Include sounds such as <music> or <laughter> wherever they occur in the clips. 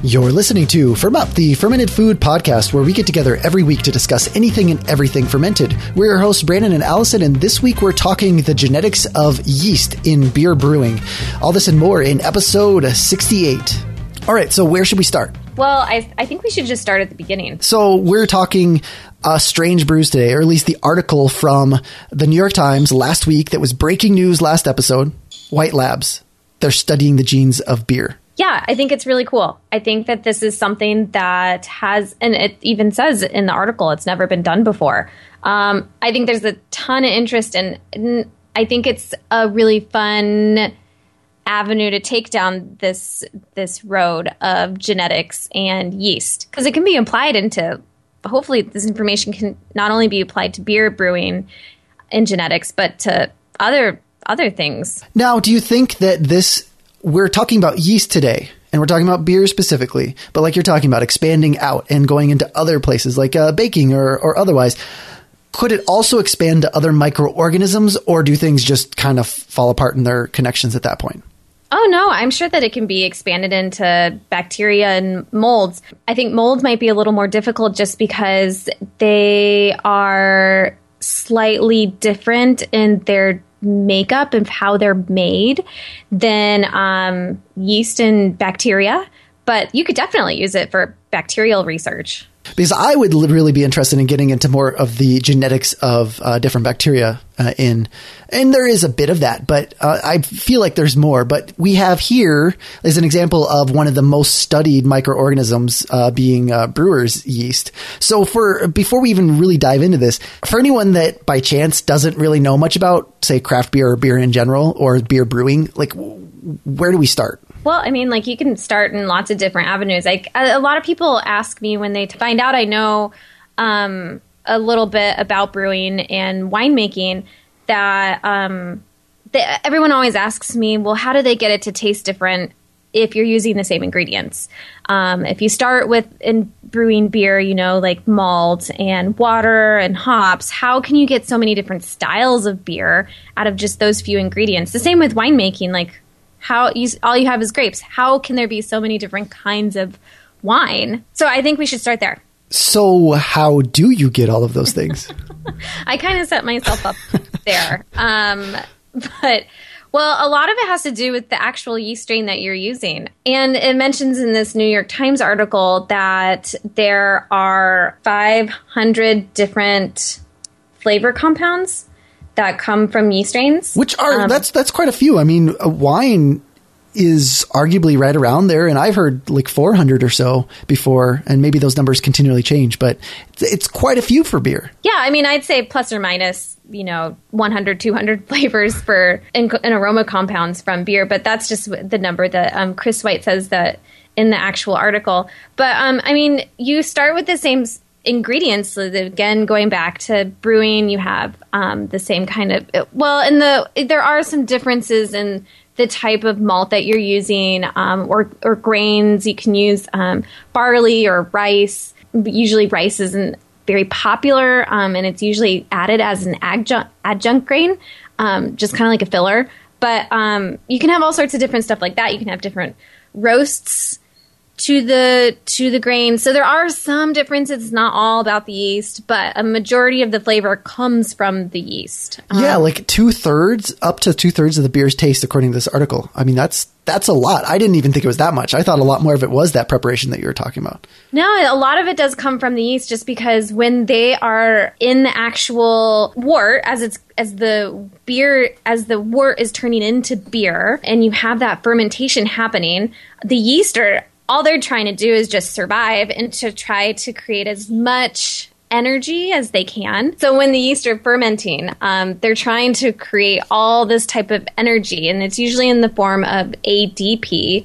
You're listening to Ferm Up, the fermented food podcast where we get together every week to discuss anything and everything fermented. We're your hosts, Brandon and Allison, and this week we're talking the genetics of yeast in beer brewing. All this and more in episode 68. All right, so where should we start? Well, I, I think we should just start at the beginning. So we're talking uh, strange brews today, or at least the article from the New York Times last week that was breaking news last episode. White Labs. They're studying the genes of beer yeah, I think it's really cool. I think that this is something that has, and it even says in the article, it's never been done before. Um, I think there's a ton of interest, and in, I think it's a really fun avenue to take down this this road of genetics and yeast because it can be applied into. Hopefully, this information can not only be applied to beer brewing and genetics, but to other other things. Now, do you think that this we're talking about yeast today and we're talking about beer specifically, but like you're talking about expanding out and going into other places like uh, baking or, or otherwise, could it also expand to other microorganisms or do things just kind of fall apart in their connections at that point? Oh no, I'm sure that it can be expanded into bacteria and molds. I think molds might be a little more difficult just because they are slightly different in their makeup of how they're made than um, yeast and bacteria, but you could definitely use it for bacterial research. Because I would really be interested in getting into more of the genetics of uh, different bacteria uh, in, and there is a bit of that, but uh, I feel like there's more. But we have here is an example of one of the most studied microorganisms uh, being uh, brewer's yeast. So for before we even really dive into this, for anyone that by chance doesn't really know much about, say, craft beer or beer in general or beer brewing, like where do we start? Well, I mean, like you can start in lots of different avenues. Like a, lot of people ask me when they find out I know um, a little bit about brewing and winemaking that um, they, everyone always asks me, well, how do they get it to taste different if you're using the same ingredients? Um, if you start with in brewing beer, you know, like malt and water and hops, how can you get so many different styles of beer out of just those few ingredients? The same with winemaking, like how you, all you have is grapes. How can there be so many different kinds of wine? So I think we should start there. So how do you get all of those things? <laughs> I kind of set myself up there. Um, but well, a lot of it has to do with the actual yeast strain that you're using. And it mentions in this New York Times article that there are 500 different flavor compounds that come from yeast strains. Which are um, that's that's quite a few. I mean, wine is arguably right around there, and I've heard like 400 or so before, and maybe those numbers continually change, but it's quite a few for beer. Yeah, I mean, I'd say plus or minus, you know, 100, 200 <laughs> flavors for in, in aroma compounds from beer, but that's just the number that um, Chris White says that in the actual article. But um, I mean, you start with the same ingredients again going back to brewing you have um, the same kind of well and the there are some differences in the type of malt that you're using um, or or grains. You can use um, barley or rice. Usually rice isn't very popular um, and it's usually added as an adjunct adjunct grain um, just kind of like a filler. But um, you can have all sorts of different stuff like that. You can have different roasts to the to the grain. So there are some differences. It's not all about the yeast, but a majority of the flavor comes from the yeast. Yeah, um, like two thirds, up to two thirds of the beer's taste, according to this article. I mean, that's that's a lot. I didn't even think it was that much. I thought a lot more of it was that preparation that you were talking about. No, a lot of it does come from the yeast, just because when they are in the actual wort, as it's as the beer as the wort is turning into beer, and you have that fermentation happening, the yeast are all they're trying to do is just survive and to try to create as much energy as they can. So when the yeast are fermenting, um, they're trying to create all this type of energy, and it's usually in the form of ATP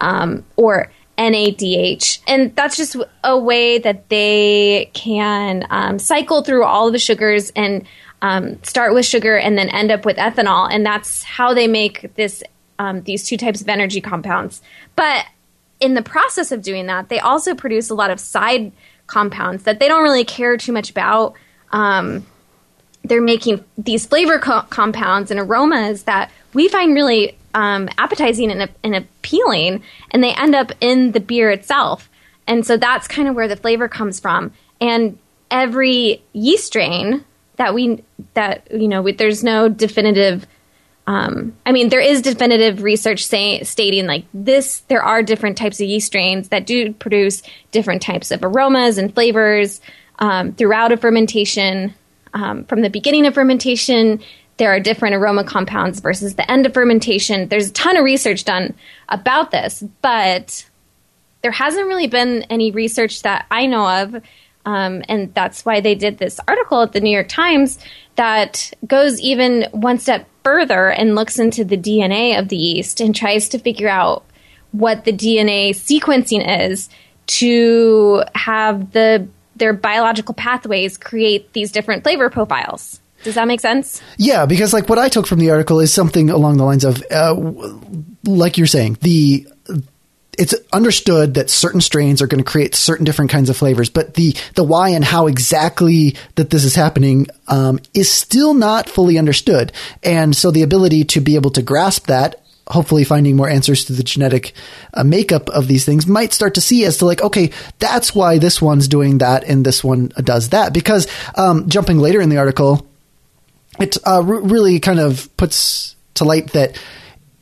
um, or NADH. And that's just a way that they can um, cycle through all the sugars and um, start with sugar and then end up with ethanol. And that's how they make this um, these two types of energy compounds. But in the process of doing that, they also produce a lot of side compounds that they don't really care too much about. Um, they're making these flavor co- compounds and aromas that we find really um, appetizing and, and appealing, and they end up in the beer itself. And so that's kind of where the flavor comes from. And every yeast strain that we that you know there's no definitive um, I mean, there is definitive research say, stating like this. There are different types of yeast strains that do produce different types of aromas and flavors um, throughout a fermentation. Um, from the beginning of fermentation, there are different aroma compounds versus the end of fermentation. There's a ton of research done about this, but there hasn't really been any research that I know of um, and that's why they did this article at the New York Times that goes even one step further and looks into the DNA of the yeast and tries to figure out what the DNA sequencing is to have the their biological pathways create these different flavor profiles. Does that make sense? Yeah, because like what I took from the article is something along the lines of, uh, like you're saying, the it's understood that certain strains are going to create certain different kinds of flavors, but the the why and how exactly that this is happening um, is still not fully understood. And so the ability to be able to grasp that, hopefully finding more answers to the genetic uh, makeup of these things, might start to see as to like, okay, that's why this one's doing that and this one does that. Because um, jumping later in the article, it uh, really kind of puts to light that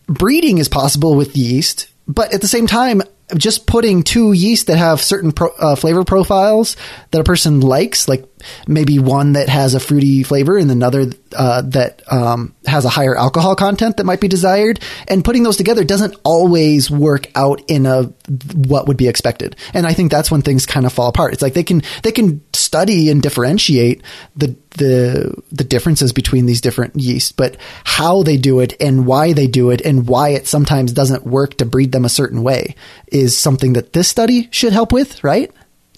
breeding is possible with yeast but at the same time, just putting two yeast that have certain pro, uh, flavor profiles that a person likes, like maybe one that has a fruity flavor and another uh, that um, has a higher alcohol content that might be desired, and putting those together doesn't always work out in a what would be expected. And I think that's when things kind of fall apart. It's like they can they can study and differentiate the the the differences between these different yeasts, but how they do it and why they do it and why it sometimes doesn't work to breed them a certain way is something that this study should help with, right?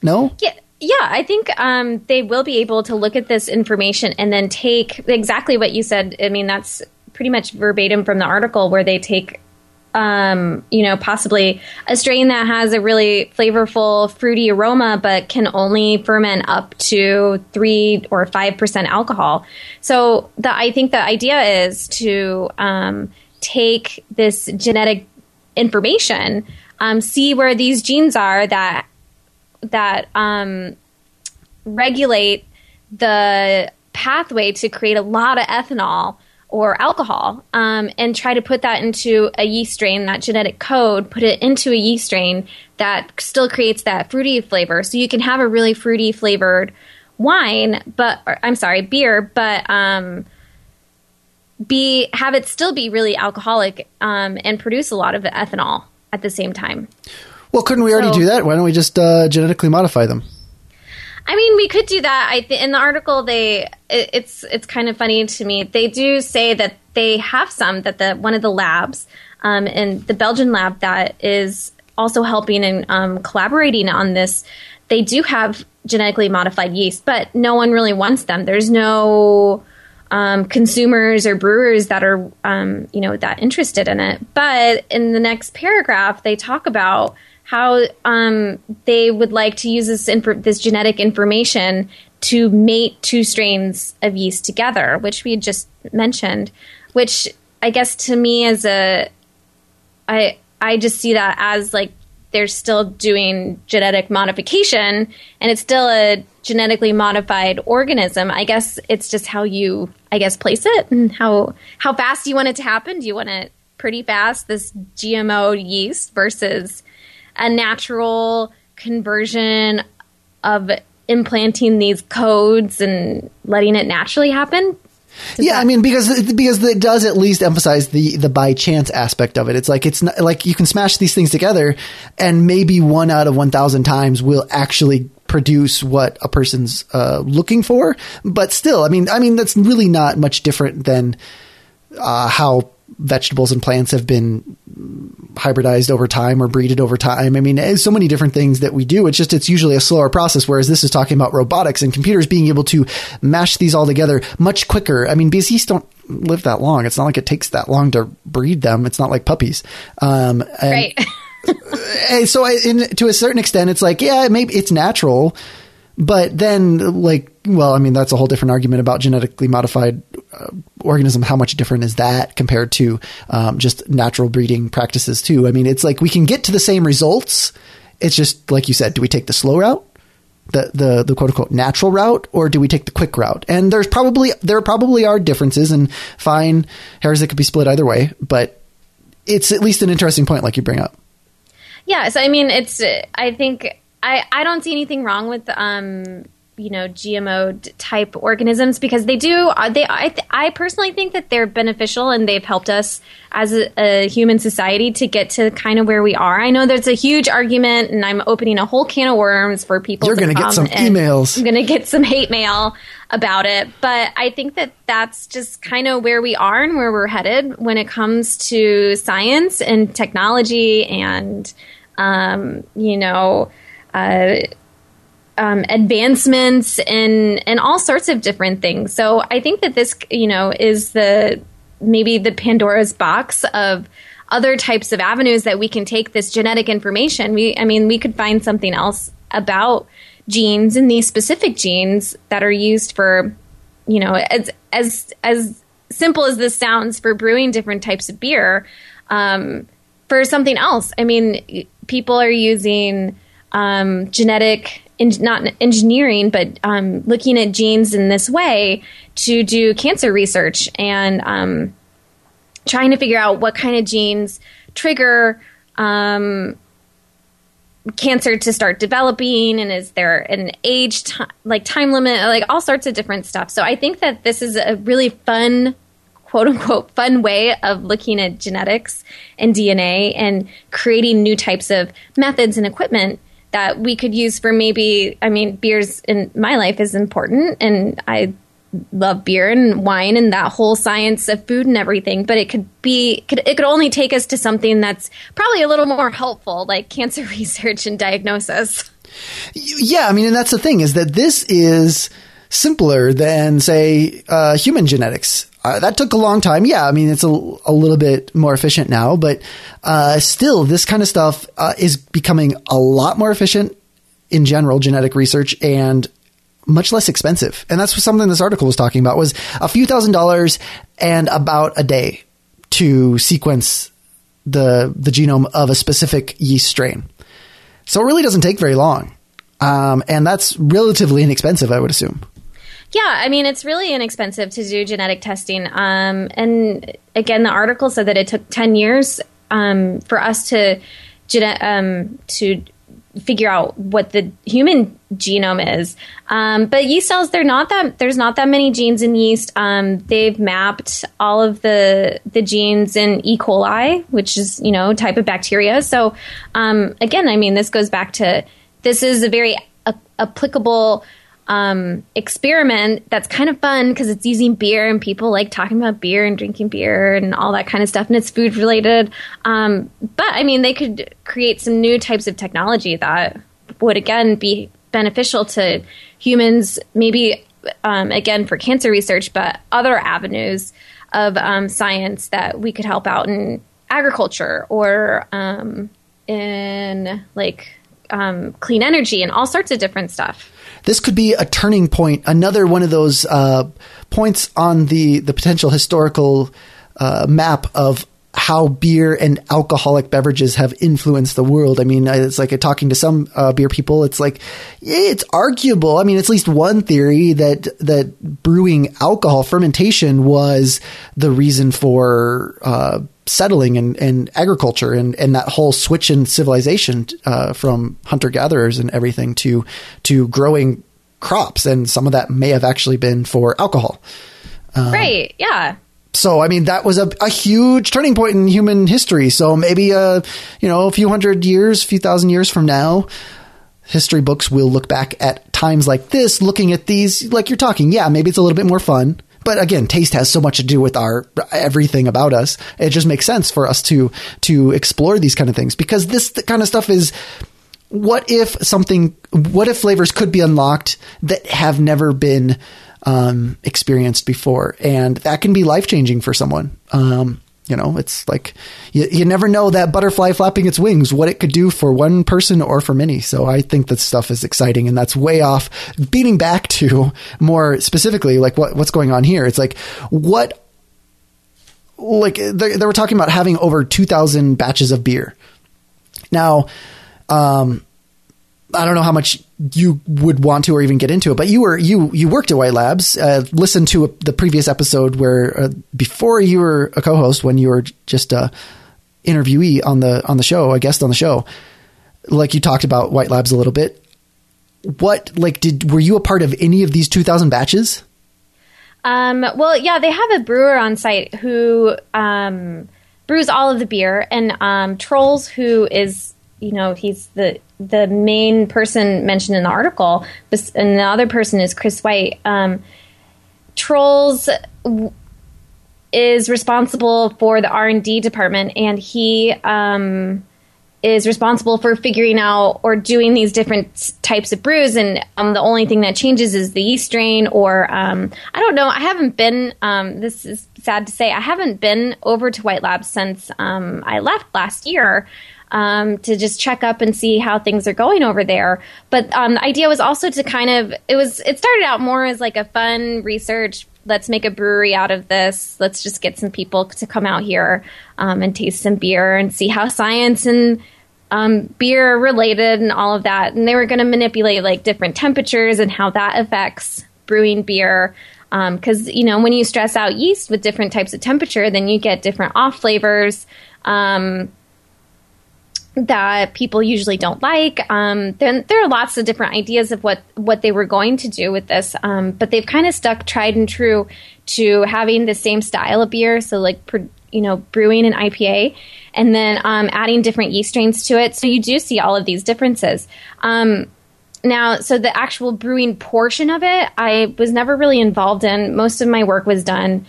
No? Yeah. Yeah, I think um, they will be able to look at this information and then take exactly what you said. I mean, that's pretty much verbatim from the article where they take um, you know, possibly a strain that has a really flavorful, fruity aroma, but can only ferment up to three or five percent alcohol. So the, I think the idea is to um, take this genetic information, um, see where these genes are that that um, regulate the pathway to create a lot of ethanol or alcohol um, and try to put that into a yeast strain, that genetic code, put it into a yeast strain that still creates that fruity flavor. So you can have a really fruity flavored wine, but or, I'm sorry, beer, but um, be have it still be really alcoholic um, and produce a lot of ethanol at the same time. Well, couldn't we already so, do that? Why don't we just uh, genetically modify them? I mean, we could do that. I th- in the article they it, it's it's kind of funny to me. They do say that they have some that the one of the labs um, and the Belgian lab that is also helping and um, collaborating on this. They do have genetically modified yeast, but no one really wants them. There's no um, consumers or brewers that are um, you know that interested in it. But in the next paragraph, they talk about how um, they would like to use this inf- this genetic information to mate two strains of yeast together, which we had just mentioned. Which I guess to me as a I I just see that as like they're still doing genetic modification and it's still a genetically modified organism. I guess it's just how you I guess place it and how how fast you want it to happen. Do you want it pretty fast this GMO yeast versus a natural conversion of implanting these codes and letting it naturally happen. Does yeah, I mean because because it does at least emphasize the the by chance aspect of it. It's like it's not like you can smash these things together, and maybe one out of one thousand times will actually produce what a person's uh, looking for. But still, I mean, I mean that's really not much different than uh, how vegetables and plants have been hybridized over time or breeded over time. I mean, so many different things that we do. It's just, it's usually a slower process. Whereas this is talking about robotics and computers being able to mash these all together much quicker. I mean, BCs don't live that long. It's not like it takes that long to breed them. It's not like puppies. Um, and, right. <laughs> <laughs> so I, in, to a certain extent, it's like, yeah, maybe it's natural but then, like, well, I mean, that's a whole different argument about genetically modified uh, organism, how much different is that compared to um, just natural breeding practices too? I mean, it's like we can get to the same results. It's just like you said, do we take the slow route? The, the the quote unquote natural route or do we take the quick route and there's probably there probably are differences and fine hairs that could be split either way but it's at least an interesting point like you bring up yeah so i mean it's i think i i don't see anything wrong with um you know GMO type organisms because they do uh, they I, I personally think that they're beneficial and they've helped us as a, a, human society to get to kind of where we are. I know there's a huge argument and I'm opening a whole can of worms for people. You're going to get some emails. I'm going to get some hate mail about it, but I think that that's just kind of where we are and where we're headed when it comes to science and technology and um, you know. Uh, um, advancements and in all sorts of different things. So I think that this, you know, is the maybe the Pandora's box of other types of avenues that we can take this genetic information. We, I mean, we could find something else about genes and these specific genes that are used for, you know, as as as simple as this sounds for brewing different types of beer. Um, for something else, I mean, people are using um, genetic in, not engineering, but um, looking at genes in this way to do cancer research and um, trying to figure out what kind of genes trigger um, cancer to start developing and is there an age t- like time limit like all sorts of different stuff. So i think that this is a really fun quote unquote fun way of looking at genetics and dna and creating new types of methods and equipment that we could use for maybe I mean beers in my life is important and I love beer and wine and that whole science of food and everything but it could be could, it could only take us to something that's probably a little more helpful like cancer <laughs> research and diagnosis. Yeah i mean and that's the thing is that this is simpler than say uh, human genetics uh, that took a long time. Yeah, I mean it's a, a little bit more efficient now, but uh, still, this kind of stuff uh, is becoming a lot more efficient in general. Genetic research and much less expensive, and that's something this article was talking about. Was a few thousand dollars and about a day to sequence the the genome of a specific yeast strain. So it really doesn't take very long, um, and that's relatively inexpensive, I would assume. Yeah, I mean, it's really inexpensive to do genetic testing. Um, and again, the article said that it took 10 years um, for us to gene- um, to figure out what the human genome is. Um, but yeast cells, they're not that. There's not that many genes in yeast. Um, they've mapped all of the the genes in E. coli, which is you know type of bacteria. So um, again, I mean, this goes back to this is a very a- applicable um, experiment that's kind of fun because it's using beer and people like talking about beer and drinking beer and all that kind of stuff and it's food related. Um, but I mean, they could create some new types of technology that would again be beneficial to humans, maybe um, again for cancer research, but other avenues of um, science that we could help out in agriculture or um, in like um, clean energy and all sorts of different stuff this could be a turning point, another one of those uh, points on the the potential historical uh, map of how beer and alcoholic beverages have influenced the world. I mean, it's like talking to some uh, beer people. It's like it's arguable. I mean, it's at least one theory that that brewing alcohol fermentation was the reason for uh, settling and, and agriculture and, and that whole switch in civilization uh, from hunter gatherers and everything to to growing crops. And some of that may have actually been for alcohol. Um, right. Yeah so I mean that was a, a huge turning point in human history. So maybe a uh, you know a few hundred years, a few thousand years from now, history books will look back at times like this, looking at these like you're talking. Yeah, maybe it's a little bit more fun. But again, taste has so much to do with our everything about us. It just makes sense for us to to explore these kind of things because this kind of stuff is what if something what if flavors could be unlocked that have never been um, experienced before, and that can be life changing for someone. Um, you know, it's like you, you never know that butterfly flapping its wings, what it could do for one person or for many. So I think that stuff is exciting and that's way off. Beating back to more specifically, like what, what's going on here. It's like, what, like they, they were talking about having over 2000 batches of beer. Now, um, I don't know how much you would want to or even get into it, but you were you you worked at White Labs. Uh, listen to a, the previous episode where uh, before you were a co-host, when you were just a interviewee on the on the show, a guest on the show, like you talked about White Labs a little bit. What like did were you a part of any of these two thousand batches? Um, well, yeah, they have a brewer on site who um, brews all of the beer, and um, Troels, who is you know he's the the main person mentioned in the article, and the other person is Chris White. Um, Troels is responsible for the R and D department, and he um, is responsible for figuring out or doing these different types of brews. And um, the only thing that changes is the yeast strain, or um, I don't know. I haven't been. Um, this is sad to say. I haven't been over to White Labs since um, I left last year um, to just check up and see how things are going over there. But um, the idea was also to kind of it was it started out more as like a fun research. Let's make a brewery out of this. Let's just get some people to come out here um, and taste some beer and see how science and um, beer related and all of that. And they were going to manipulate like different temperatures and how that affects brewing beer because um, you know when you stress out yeast with different types of temperature, then you get different off flavors. Um, that people usually don't like. Um, then there are lots of different ideas of what what they were going to do with this, um, but they've kind of stuck tried and true to having the same style of beer. So like you know brewing an IPA, and then um, adding different yeast strains to it. So you do see all of these differences. Um, now, so the actual brewing portion of it, I was never really involved in. Most of my work was done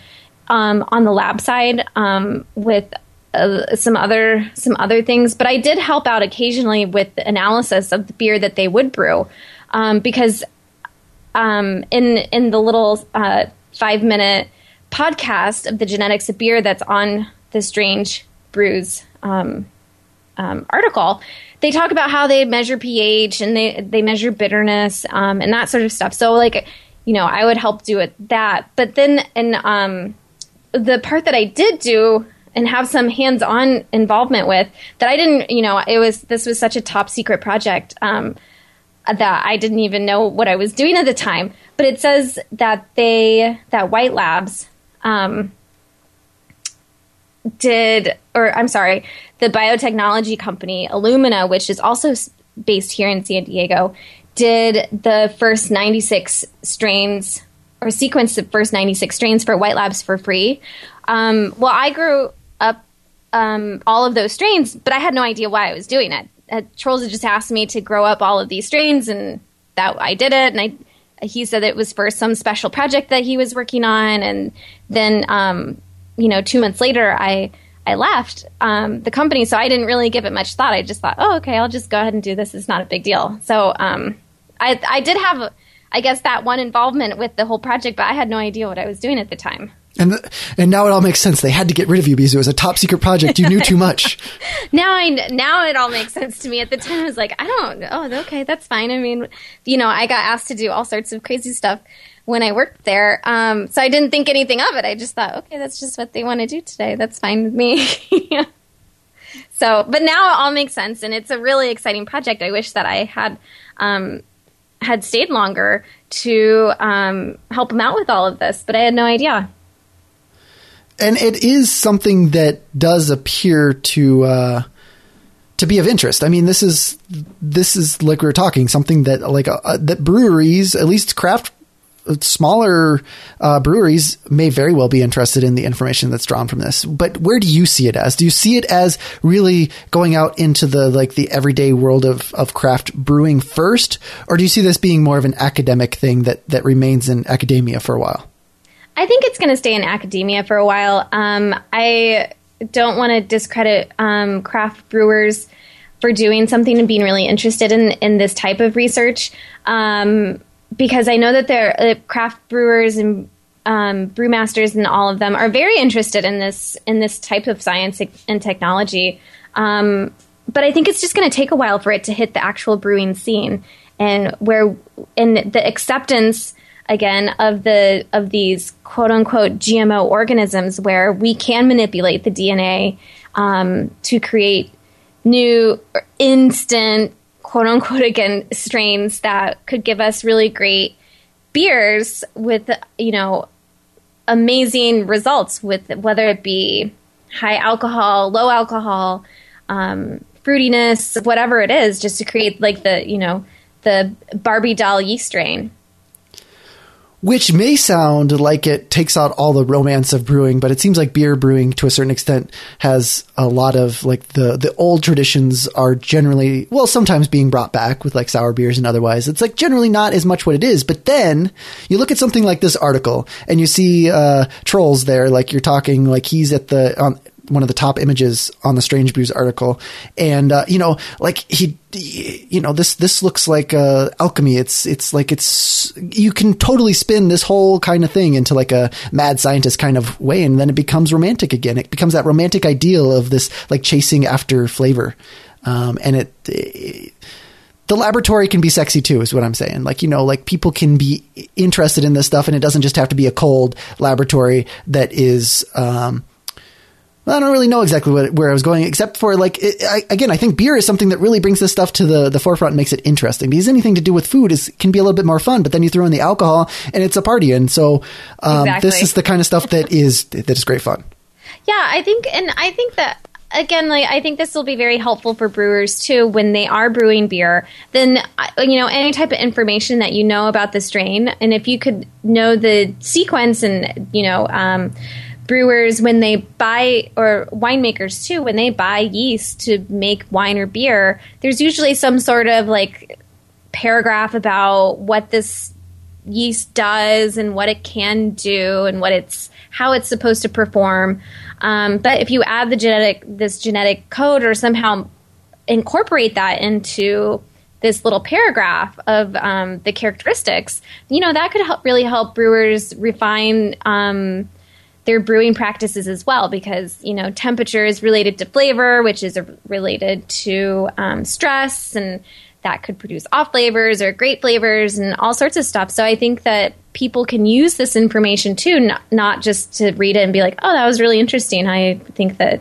um, on the lab side um, with uh, some other some other things, but I did help out occasionally with analysis of the beer that they would brew, um, because um, in in the little uh, five minute podcast of the genetics of beer that's on the Strange Brews um, um, article, they talk about how they measure pH and they they measure bitterness um, and that sort of stuff. So like you know, I would help do it that, but then and um, the part that I did do and have some hands-on involvement with that I didn't, you know, it was this was such a top secret project um, that I didn't even know what I was doing at the time. But it says that they that White Labs um, did, or I'm sorry, the biotechnology company Illumina, which is also based here in San Diego, did the first 96 strains or sequenced the first 96 strains for White Labs for free. Um, well, I grew up um, all of those strains, but I had no idea why I was doing it. Uh, Troels had just asked me to grow up all of these strains, and that I did it. And I, he said it was for some special project that he was working on. And then, um, you know, two months later, I I left um, the company, so I didn't really give it much thought. I just thought, oh, okay, I'll just go ahead and do this. It's not a big deal. So um, I I did have, I guess, that one involvement with the whole project, but I had no idea what I was doing at the time. And the, and now it all makes sense. They had to get rid of you because it was a top secret project. You knew too much. <laughs> now I now it all makes sense to me. At the time, I was like, I don't. Oh, okay, that's fine. I mean, you know, I got asked to do all sorts of crazy stuff when I worked there, um, so I didn't think anything of it. I just thought, okay, that's just what they want to do today. That's fine with me. <laughs> So, but now it all makes sense, and it's a really exciting project. I wish that I had. Um, had stayed longer to um, help him out with all of this, but I had no idea and it is something that does appear to uh, to be of interest. I mean, this is this is like we were talking something that like uh, uh that breweries, at least craft smaller uh, breweries, may very well be interested in the information that's drawn from this. But where do you see it as? Do you see it as really going out into the like the everyday world of of craft brewing first, or do you see this being more of an academic thing that that remains in academia for a while? I think it's going to stay in academia for a while. Um, I don't want to discredit um, craft brewers for doing something and being really interested in in this type of research um, because I know that there uh, craft brewers and um, brewmasters and all of them are very interested in this in this type of science and technology. Um, but I think it's just going to take a while for it to hit the actual brewing scene, and where in the acceptance again of the of these quote unquote GMO organisms, where we can manipulate the DNA um, to create new instant quote unquote again strains that could give us really great beers with you know amazing results with whether it be high alcohol, low alcohol, um, fruitiness, whatever it is, just to create like the you know the Barbie doll yeast strain which may sound like it takes out all the romance of brewing, but it seems like beer brewing to a certain extent has a lot of like the the old traditions are generally well sometimes being brought back with like sour beers and otherwise. It's like generally not as much what it is, but then you look at something like this article and you see uh, Troels there, like you're talking like he's at the one of the top images on the Strange Brews article, and uh, you know, like he, you know, this this looks like uh, alchemy. It's it's like it's you can totally spin this whole kind of thing into like a mad scientist kind of way, and then it becomes romantic again. It becomes that romantic ideal of this like chasing after flavor, um, and it, it the laboratory can be sexy too, is what I'm saying. Like, you know, like people can be interested in this stuff and it doesn't just have to be a cold laboratory that is, um, I don't really know exactly what, where I was going, except for like it, I, again, I think beer is something that really brings this stuff to the, the forefront and makes it interesting. Because anything to do with food is can be a little bit more fun, but then you throw in the alcohol and it's a party, and so um, exactly. this is the kind of stuff that <laughs> is that is great fun. Yeah, I think, and I think that again, like I think this will be very helpful for brewers too when they are brewing beer. Then you know any type of information that you know about the strain, and if you could know the sequence and you know. Um, brewers when they buy or winemakers too when they buy yeast to make wine or beer there's usually some sort of like paragraph about what this yeast does and what it can do and what it's how it's supposed to perform. Um, but if you add the genetic this genetic code or somehow incorporate that into this little paragraph of um, the characteristics you know that could help really help brewers refine um, their brewing practices as well because you know temperature is related to flavor which is related to um, stress and that could produce off flavors or great flavors and all sorts of stuff. So i think that people can use this information too not, not just to read it and be like oh that was really interesting. I think that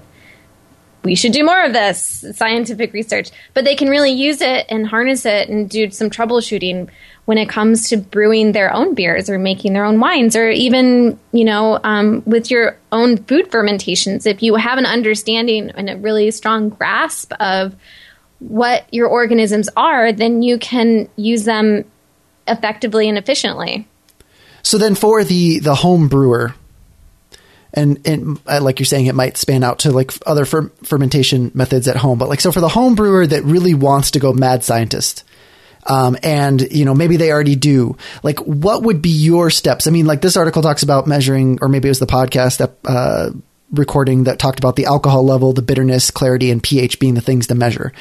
we should do more of this scientific research. But they can really use it and harness it and do some troubleshooting when it comes to brewing their own beers or making their own wines or even you know um, with your own food fermentations. If you have an understanding and a really strong grasp of what your organisms are then you can use them effectively and efficiently. So then for the the home brewer and, and uh, like you're saying, it might span out to like other fer- fermentation methods at home. But like, so for the home brewer that really wants to go mad scientist, um, and you know maybe they already do. Like, what would be your steps? I mean, like this article talks about measuring, or maybe it was the podcast uh, recording that talked about the alcohol level, the bitterness, clarity, and pH being the things to measure.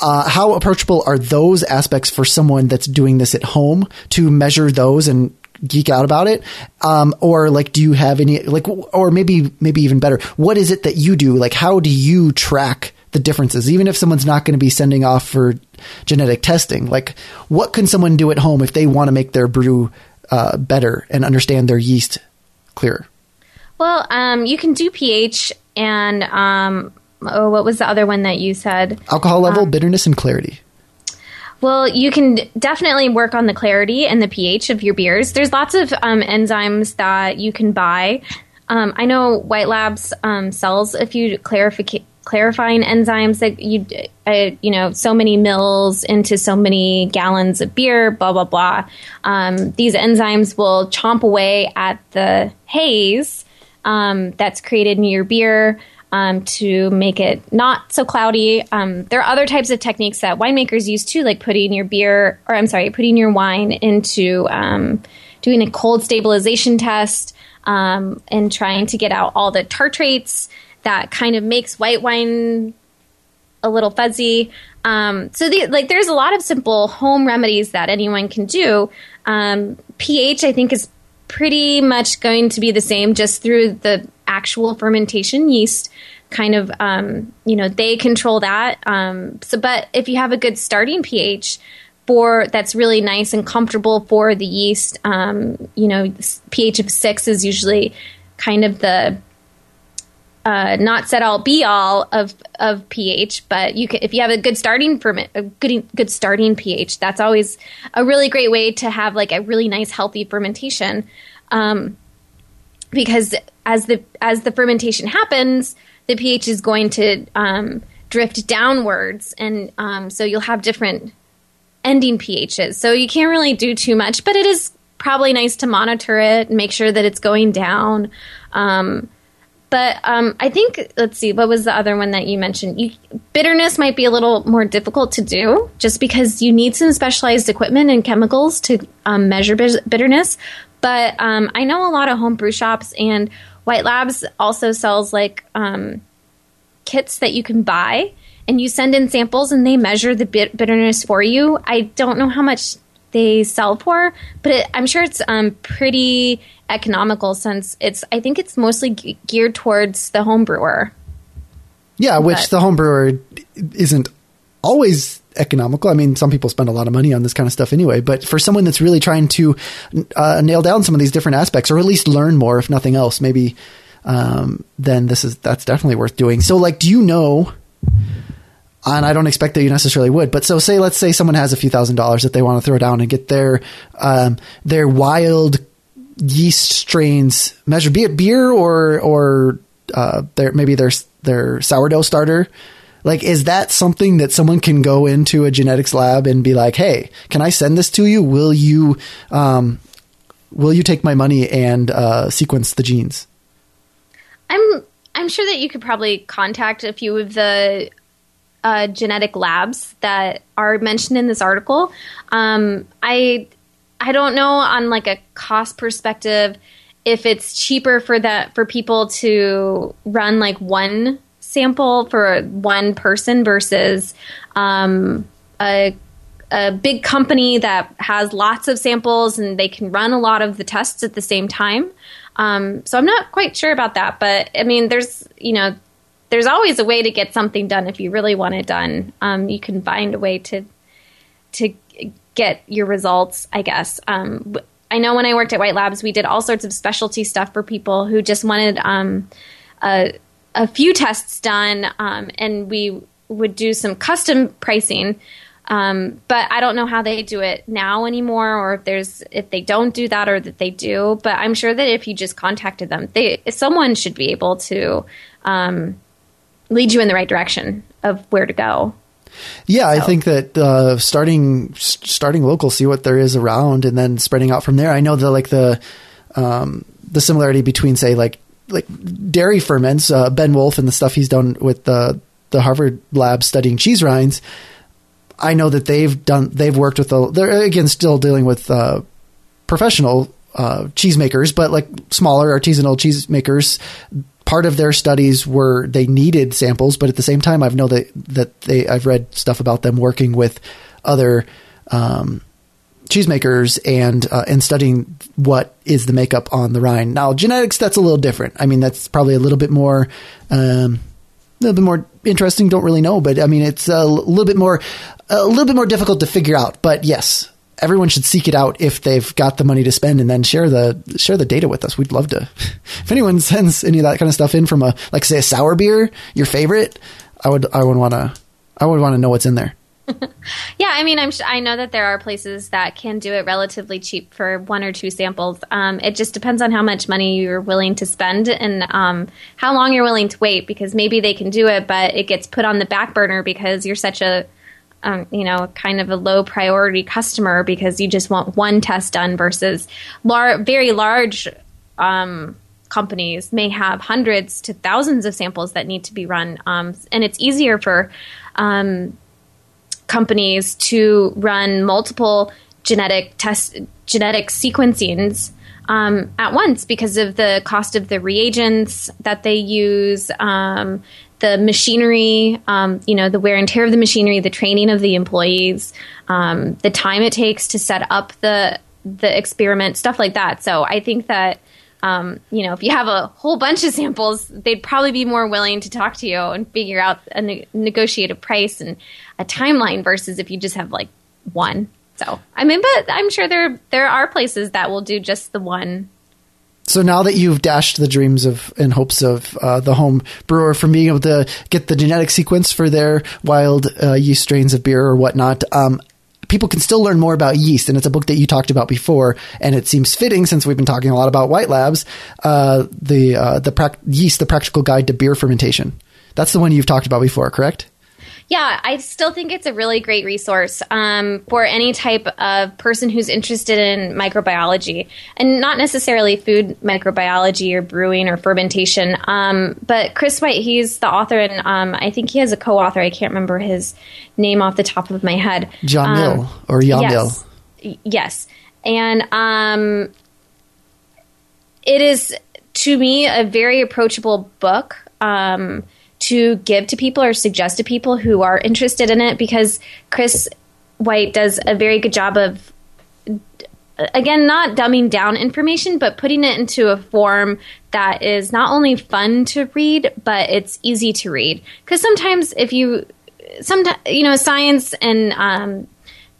Uh, how approachable are those aspects for someone that's doing this at home to measure those and geek out about it um, or like do you have any like or maybe maybe even better what is it that you do like how do you track the differences, even if someone's not going to be sending off for genetic testing. Like, what can someone do at home if they want to make their brew uh, better and understand their yeast clearer? Well, um, you can do pH and um, oh, what was the other one that you said? Alcohol level, um, bitterness, and clarity. Well, you can definitely work on the clarity and the pH of your beers. There's lots of um, enzymes that you can buy. Um, I know White Labs um, sells a few clarification clarifying enzymes that you uh, you know so many mils into so many gallons of beer blah blah blah um, these enzymes will chomp away at the haze um, that's created in your beer um, to make it not so cloudy um, there are other types of techniques that winemakers use too like putting your beer or i'm sorry putting your wine into um, doing a cold stabilization test um, and trying to get out all the tartrates that kind of makes white wine a little fuzzy. Um, so the, like there's a lot of simple home remedies that anyone can do. Um, pH I think is pretty much going to be the same just through the actual fermentation yeast kind of um, you know they control that um, so but if you have a good starting ph for that's really nice and comfortable for the yeast um, you know ph of six is usually kind of the uh, not set all be all of of pH, but you can if you have a good starting ferment, a good good starting pH. That's always a really great way to have like a really nice healthy fermentation, um, because as the as the fermentation happens, the pH is going to um, drift downwards, and um, so you'll have different ending pHs. So you can't really do too much, but it is probably nice to monitor it and make sure that it's going down. Um, but um, I think let's see, what was the other one that you mentioned? You, bitterness might be a little more difficult to do, just because you need some specialized equipment and chemicals to um, measure bitterness. But um, I know a lot of home brew shops and White Labs also sells like um, kits that you can buy, and you send in samples and they measure the bit- bitterness for you. I don't know how much they sell for, but it, I'm sure it's um, pretty economical since it's I think it's mostly ge- geared towards the home brewer. Yeah, which but. the home brewer isn't always economical. I mean, some people spend a lot of money on this kind of stuff anyway, but for someone that's really trying to uh, nail down some of these different aspects or at least learn more, if nothing else, maybe, um, then this is, that's definitely worth doing. So like, do you know, and I don't expect that you necessarily would, but so say, let's say someone has a few thousand dollars that they want to throw down and get their, um, their wild yeast strains measured, be it beer or or uh, their maybe their their sourdough starter. Like, is that something that someone can go into a genetics lab and be like, "Hey, can I send this to you? Will you um, will you take my money and uh, sequence the genes?" I'm I'm sure that you could probably contact a few of the uh, genetic labs that are mentioned in this article. Um, I I don't know on like a cost perspective if it's cheaper for that for people to run like one sample for one person versus um, a a big company that has lots of samples and they can run a lot of the tests at the same time. Um, so I'm not quite sure about that, but I mean, there's you know, there's always a way to get something done if you really want it done. Um, you can find a way to to get your results, I guess. Um, I know when I worked at White Labs, we did all sorts of specialty stuff for people who just wanted um, a, a, few tests done, um, and we would do some custom pricing. Um, but I don't know how they do it now anymore, or if there's if they don't do that, or that they do. But I'm sure that if you just contacted them, they someone should be able to um, lead you in the right direction of where to go. Yeah, so. I think that uh, starting starting local, see what there is around, and then spreading out from there. I know the like the um, the similarity between say like like dairy ferments. Uh, Ben Wolfe and the stuff he's done with the the Harvard lab studying cheese rinds. I know that they've done they've worked with the they're again still dealing with uh, professional uh, cheesemakers, but like smaller artisanal cheesemakers part of their studies were they needed samples, but at the same time, I've know that that they I've read stuff about them working with other um, cheesemakers and uh, and studying what is the makeup on the rind. Now, genetics that's a little different. I mean, that's probably a little bit more. Um, a little bit more interesting. Don't really know, but I mean, it's a little bit more, a little bit more difficult to figure out. But yes, everyone should seek it out if they've got the money to spend and then share the share the data with us. We'd love to. <laughs> If anyone sends any of that kind of stuff in from a like say a sour beer, your favorite, I would I would want to I would want to know what's in there. <laughs> yeah, I mean, I'm I know that there are places that can do it relatively cheap for one or two samples. Um, it just depends on how much money you're willing to spend and um, how long you're willing to wait. Because maybe they can do it, but it gets put on the back burner because you're such a um, you know, kind of a low priority customer because you just want one test done versus lar- very large um, companies may have hundreds to thousands of samples that need to be run. Um, and it's easier for um, companies to run multiple genetic test genetic sequencings um, at once because of the cost of the reagents that they use, um, the machinery, um, you know, the wear and tear of the machinery, the training of the employees, um, the time it takes to set up the the experiment, stuff like that. So I think that um, you know, if you have a whole bunch of samples, they'd probably be more willing to talk to you and figure out a ne- negotiate a price and a timeline versus if you just have like one. So I mean, but I'm sure there there are places that will do just the one. So now that you've dashed the dreams of and hopes of uh, the home brewer from being able to get the genetic sequence for their wild uh, yeast strains of beer or whatnot, um, people can still learn more about yeast, and it's a book that you talked about before, and it seems fitting since we've been talking a lot about white labs. Uh, the uh, the pra- yeast, the practical guide to beer fermentation. That's the one you've talked about before, correct? Yeah, I still think it's a really great resource um, for any type of person who's interested in microbiology and not necessarily food microbiology or brewing or fermentation. Um, but Chris White, he's the author, and um, I think he has a co author. I can't remember his name off the top of my head. John Um, Mill or Jan Mill. yes. Yes. And um, it is, to me, a very approachable book um, to give to people or suggest to people who are interested in it because Chris White does a very good job of again not dumbing down information but putting it into a form that is not only fun to read but it's easy to read. Because sometimes if you sometimes you know science and um,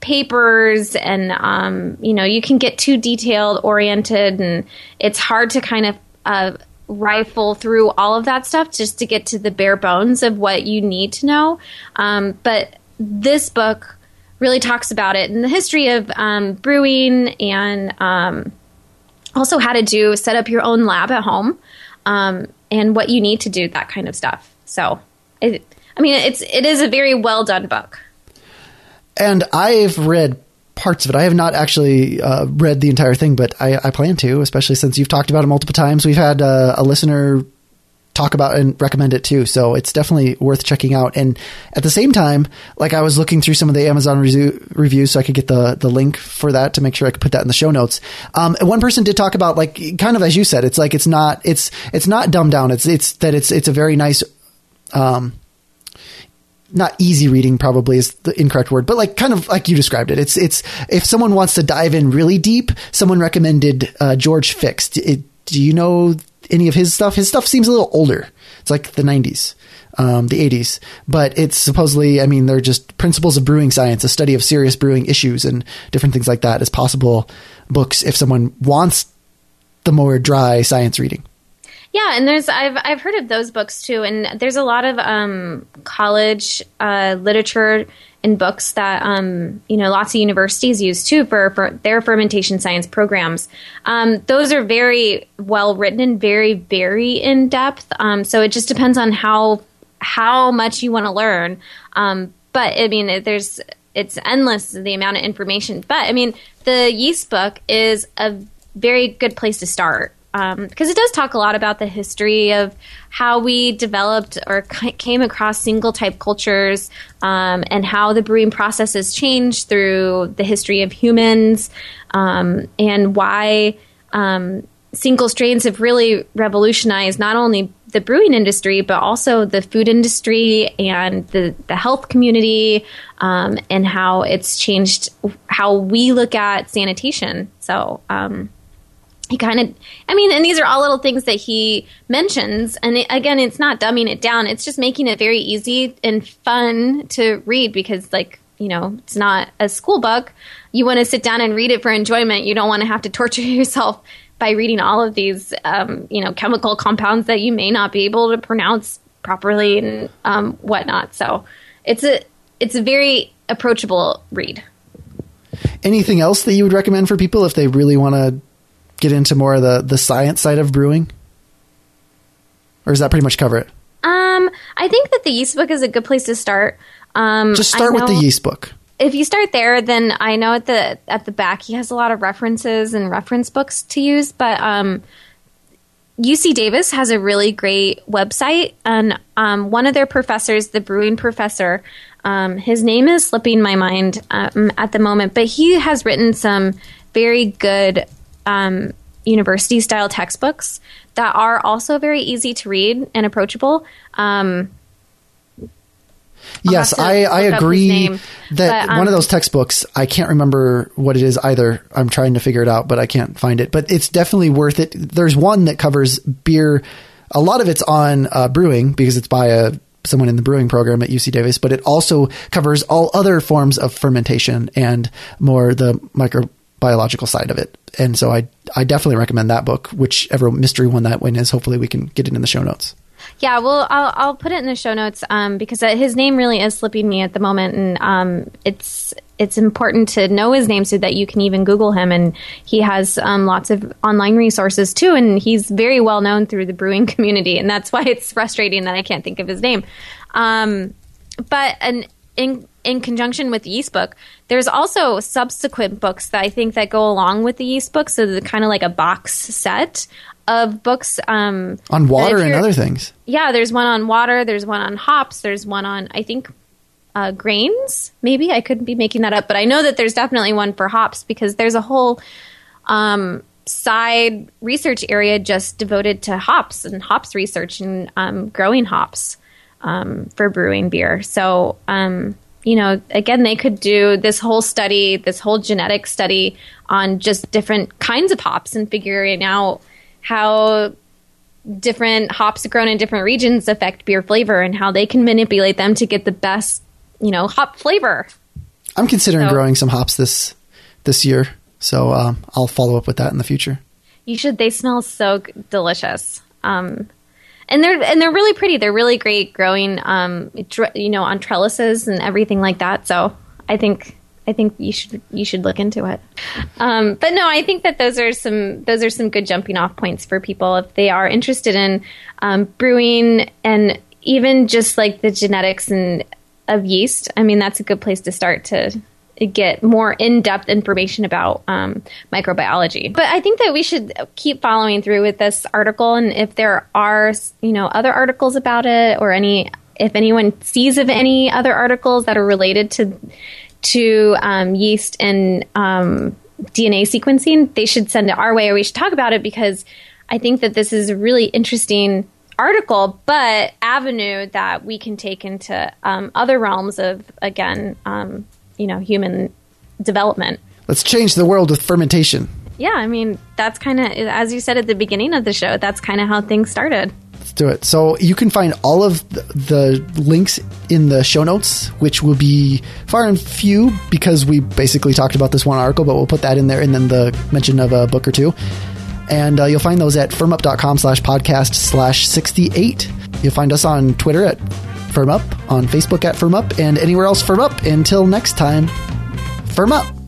papers and um, you know you can get too detailed oriented and it's hard to kind of uh, rifle through all of that stuff just to get to the bare bones of what you need to know. Um, but this book really talks about it and the history of um, brewing and um, also how to do set up your own lab at home um, and what you need to do that kind of stuff. So it, i mean it's it is a very well done book. And I've read parts of it. I have not actually uh, read the entire thing, but I, I plan to, especially since you've talked about it multiple times. We've had uh, a listener talk about and recommend it too, so it's definitely worth checking out. And at the same time, like I was looking through some of the Amazon resu- reviews, so I could get the the link for that to make sure I could put that in the show notes. Um, one person did talk about like kind of as you said, it's like it's not it's it's not dumbed down. It's it's that it's it's a very nice not easy reading probably is the incorrect word, but like kind of like you described it. It's it's if someone wants to dive in really deep, someone recommended uh, George Fix. Do, do you know any of his stuff? His stuff seems a little older. It's like the '90s, um, the '80s, but it's supposedly. I mean, they're just principles of brewing science, a study of serious brewing issues and different things like that as possible books if someone wants the more dry science reading. Yeah, and there's I've I've heard of those books too, and there's a lot of um, college uh, literature and books that um, you know lots of universities use too for, for their fermentation science programs. Um, those are very well written and very very in depth. Um, so it just depends on how how much you want to learn. Um, but I mean, there's it's endless the amount of information. But I mean, the yeast book is a very good place to start um, because it does talk a lot about the history of how we developed or came across single type cultures um, and how the brewing process has changed through the history of humans um, and why um, single strains have really revolutionized not only the brewing industry but also the food industry and the, the health community um, and how it's changed how we look at sanitation. So um, he kind of i mean and these are all little things that he mentions and it, again it's not dumbing it down. It's just making it very easy and fun to read because like you know it's not a school book. You want to sit down and read it for enjoyment. You don't want to have to <laughs> torture yourself by reading all of these um, you know chemical compounds that you may not be able to pronounce properly and um, whatnot. So it's a it's a very approachable read. Anything else that you would recommend for people if they really want to get into more of the, the science side of brewing? Or does that pretty much cover it? Um, I think that the yeast book is a good place to start. Um, Just start with the yeast book. If you start there, then I know at the at the back he has a lot of references and reference books to use. But um, UC Davis has a really great website, and um, one of their professors, the brewing professor, um, his name is slipping my mind um, at the moment, but he has written some very good um, university style textbooks that are also very easy to read and approachable. Um, yes, I, I look up his agree that But, um, one of those textbooks, I can't remember what it is either. I'm trying to figure it out, but I can't find it. But it's definitely worth it. There's one that covers beer. A lot of it's on uh, brewing because it's by a someone in the brewing program at UC Davis, but it also covers all other forms of fermentation and more the microbiological side of it. And so I I definitely recommend that book. Whichever mystery one that one is, hopefully we can get it in the show notes. Yeah, well, I'll, I'll put it in the show notes um, because his name really is slipping me at the moment, and um, it's it's important to know his name so that you can even Google him. And he has um, lots of online resources too, and he's very well known through the brewing <laughs> community, and that's why it's frustrating that I can't think of his name. Um, but an, in in conjunction with the yeast book, there's also subsequent books that I think that go along with the yeast book, so the kind of like a box set of books um, On water and other things. yeah, there's one on water, there's one on hops, there's one on I think uh, grains. Maybe I could be making that up, but I know that there's definitely one for hops because there's a whole um, side research area just devoted to hops and hops research and um, growing hops um, for brewing beer. So um, you know, again, they could do this whole study, this whole genetic study on just different kinds of hops and figuring out how different hops grown in different regions affect beer flavor and how they can manipulate them to get the best, you know, hop flavor. I'm considering So- growing some hops this this year, so um, I'll follow up with that in the future. You should. They smell so delicious. Um, and they're and they're really pretty. They're really great growing, um, you know, on trellises and everything like that. So I think I think you should you should look into it. Um, but no, I think that those are some those are some good jumping off points for people if they are interested in um, brewing and even just like the genetics and of yeast. I mean, that's a good place to start to get more in-depth information about um, microbiology. But I think that we should keep following through with this article, and if there are, you know, other articles about it, or any, if anyone sees of any other articles that are related to to um, yeast and um, DNA sequencing, they should send it our way, or we should talk about it because I think that this is a really interesting article, but avenue that we can take into um, other realms of again, um, you know, human development. Let's change the world with fermentation. Yeah, I mean that's kind of as you said at the beginning of the show. That's kind of how things started. Let's do it. So you can find all of the, links in the show notes, which will be far and few because we basically talked about this one article, but we'll put that in there and then the mention of a book or two. And uh, you'll find those at firmup.com slash podcast slash 68. You'll find us on Twitter at firmup, on Facebook at Firm Up and anywhere else Firm Up. Until next time, firm up.